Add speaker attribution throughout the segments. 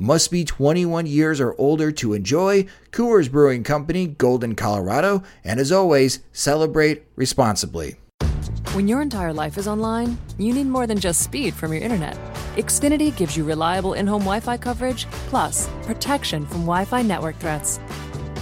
Speaker 1: Must be 21 years or older to enjoy. Coors Brewing Company, Golden, Colorado. And as always, celebrate responsibly.
Speaker 2: When your entire life is online, you need more than just speed from your internet. Xfinity gives you reliable in home Wi Fi coverage, plus protection from Wi Fi network threats.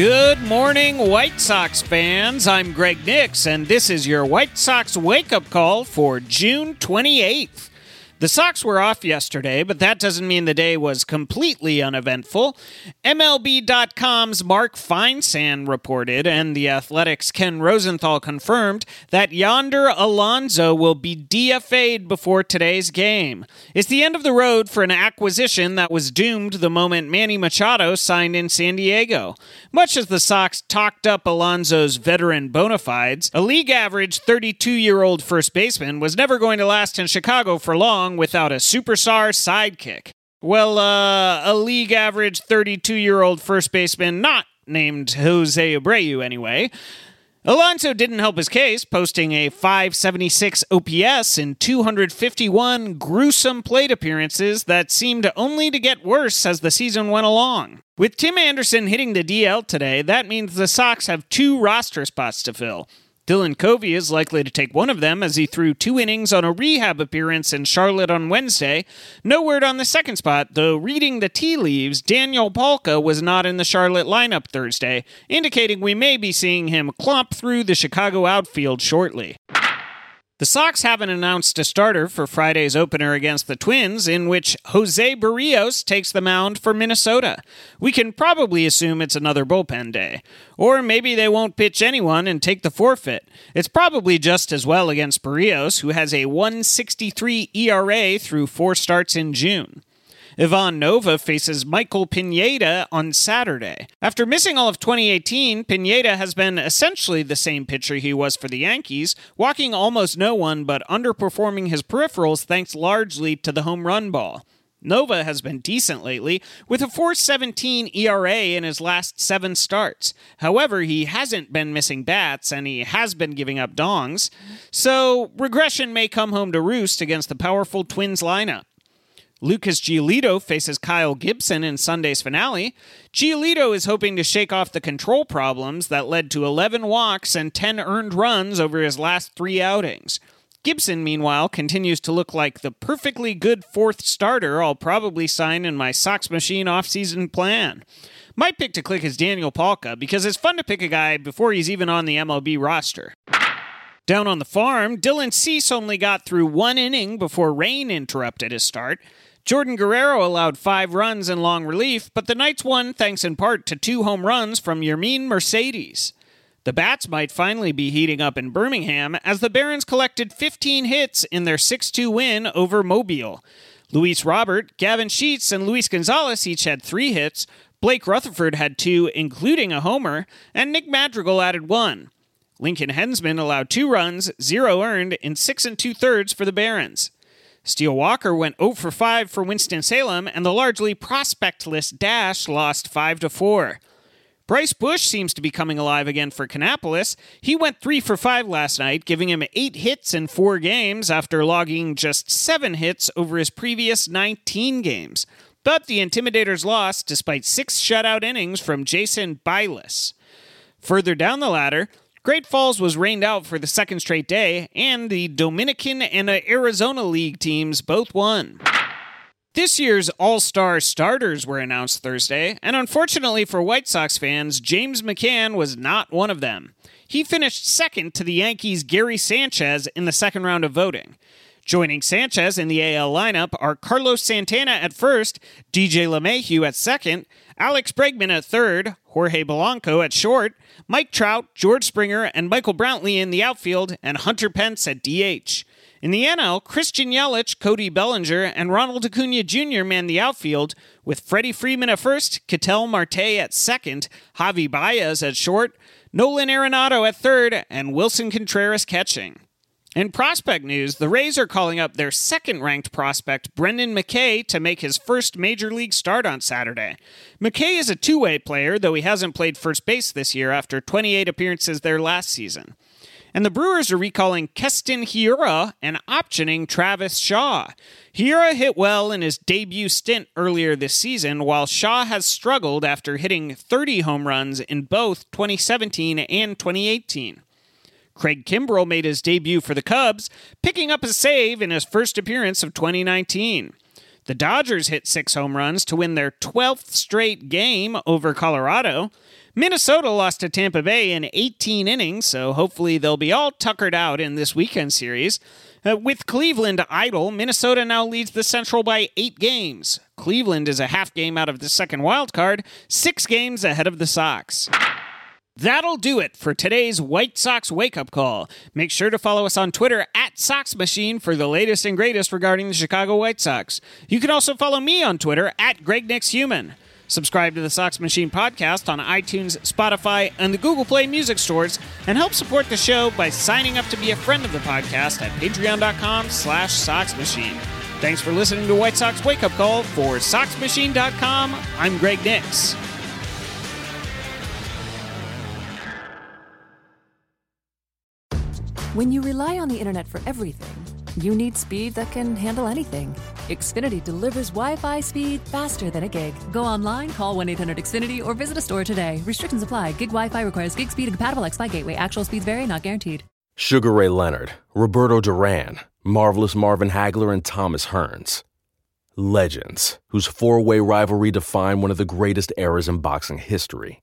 Speaker 3: Good morning, White Sox fans. I'm Greg Nix, and this is your White Sox wake up call for June 28th. The Sox were off yesterday, but that doesn't mean the day was completely uneventful. MLB.com's Mark Feinsand reported, and The Athletic's Ken Rosenthal confirmed, that Yonder Alonso will be DFA'd before today's game. It's the end of the road for an acquisition that was doomed the moment Manny Machado signed in San Diego. Much as the Sox talked up Alonso's veteran bona fides, a league average 32 year old first baseman was never going to last in Chicago for long without a superstar sidekick. Well, uh, a league average 32 year old first baseman not named Jose Abreu anyway. Alonso didn't help his case, posting a 576 OPS in 251 gruesome plate appearances that seemed only to get worse as the season went along. With Tim Anderson hitting the DL today, that means the Sox have two roster spots to fill. Dylan Covey is likely to take one of them as he threw two innings on a rehab appearance in Charlotte on Wednesday. No word on the second spot, though reading the tea leaves, Daniel Palka was not in the Charlotte lineup Thursday, indicating we may be seeing him clomp through the Chicago outfield shortly. The Sox haven't announced a starter for Friday's opener against the Twins, in which Jose Berrios takes the mound for Minnesota. We can probably assume it's another bullpen day. Or maybe they won't pitch anyone and take the forfeit. It's probably just as well against Berrios, who has a 163 ERA through four starts in June. Ivan Nova faces Michael Pineda on Saturday. After missing all of 2018, Pineda has been essentially the same pitcher he was for the Yankees, walking almost no one but underperforming his peripherals thanks largely to the home run ball. Nova has been decent lately, with a 417 ERA in his last seven starts. However, he hasn't been missing bats and he has been giving up dongs, so regression may come home to roost against the powerful Twins lineup. Lucas Giolito faces Kyle Gibson in Sunday's finale. Giolito is hoping to shake off the control problems that led to 11 walks and 10 earned runs over his last three outings. Gibson, meanwhile, continues to look like the perfectly good fourth starter I'll probably sign in my Sox Machine offseason plan. My pick to click is Daniel Palka because it's fun to pick a guy before he's even on the MLB roster. Down on the farm, Dylan Cease only got through one inning before rain interrupted his start. Jordan Guerrero allowed five runs in long relief, but the Knights won thanks in part to two home runs from Yermin Mercedes. The Bats might finally be heating up in Birmingham as the Barons collected 15 hits in their 6 2 win over Mobile. Luis Robert, Gavin Sheets, and Luis Gonzalez each had three hits. Blake Rutherford had two, including a homer, and Nick Madrigal added one. Lincoln Henzman allowed two runs, zero earned, in six and two thirds for the Barons. Steele Walker went 0 for 5 for Winston-Salem, and the largely prospectless Dash lost 5 to 4. Bryce Bush seems to be coming alive again for Kannapolis. He went 3 for 5 last night, giving him 8 hits in 4 games after logging just 7 hits over his previous 19 games. But the Intimidators lost despite 6 shutout innings from Jason Bilous. Further down the ladder, Great Falls was rained out for the second straight day, and the Dominican and Arizona League teams both won. This year's All Star starters were announced Thursday, and unfortunately for White Sox fans, James McCann was not one of them. He finished second to the Yankees' Gary Sanchez in the second round of voting. Joining Sanchez in the AL lineup are Carlos Santana at first, DJ LeMahieu at second, Alex Bregman at third, Jorge Polanco at short, Mike Trout, George Springer, and Michael Brantley in the outfield, and Hunter Pence at DH. In the NL, Christian Yelich, Cody Bellinger, and Ronald Acuna Jr. man the outfield, with Freddie Freeman at first, Ketel Marte at second, Javi Baez at short, Nolan Arenado at third, and Willson Contreras catching. In prospect news, the Rays are calling up their second ranked prospect, Brendan McKay, to make his first major league start on Saturday. McKay is a two way player, though he hasn't played first base this year after 28 appearances there last season. And the Brewers are recalling Keston Hiura and optioning Travis Shaw. Hiura hit well in his debut stint earlier this season, while Shaw has struggled after hitting 30 home runs in both 2017 and 2018. Craig Kimbrel made his debut for the Cubs, picking up a save in his first appearance of 2019. The Dodgers hit six home runs to win their 12th straight game over Colorado. Minnesota lost to Tampa Bay in 18 innings, so hopefully they'll be all tuckered out in this weekend series. Uh, with Cleveland idle, Minnesota now leads the Central by eight games. Cleveland is a half game out of the second wild card, six games ahead of the Sox. That'll do it for today's White Sox wake up call. Make sure to follow us on Twitter at Sox Machine for the latest and greatest regarding the Chicago White Sox. You can also follow me on Twitter at Greg Human. Subscribe to the Sox Machine podcast on iTunes, Spotify, and the Google Play music stores, and help support the show by signing up to be a friend of the podcast at patreon.com slash soxmachine. Thanks for listening to White Sox Wake Up Call. For SoxMachine.com, I'm Greg Nix.
Speaker 2: When you rely on the internet for everything, you need speed that can handle anything. Xfinity delivers Wi Fi speed faster than a gig.
Speaker 4: Go online, call 1 800 Xfinity, or visit a store today. Restrictions apply. Gig Wi Fi requires gig speed and compatible X Fi gateway. Actual speeds vary, not guaranteed.
Speaker 5: Sugar Ray Leonard, Roberto Duran, Marvelous Marvin Hagler, and Thomas Hearns. Legends, whose four way rivalry defined one of the greatest eras in boxing history.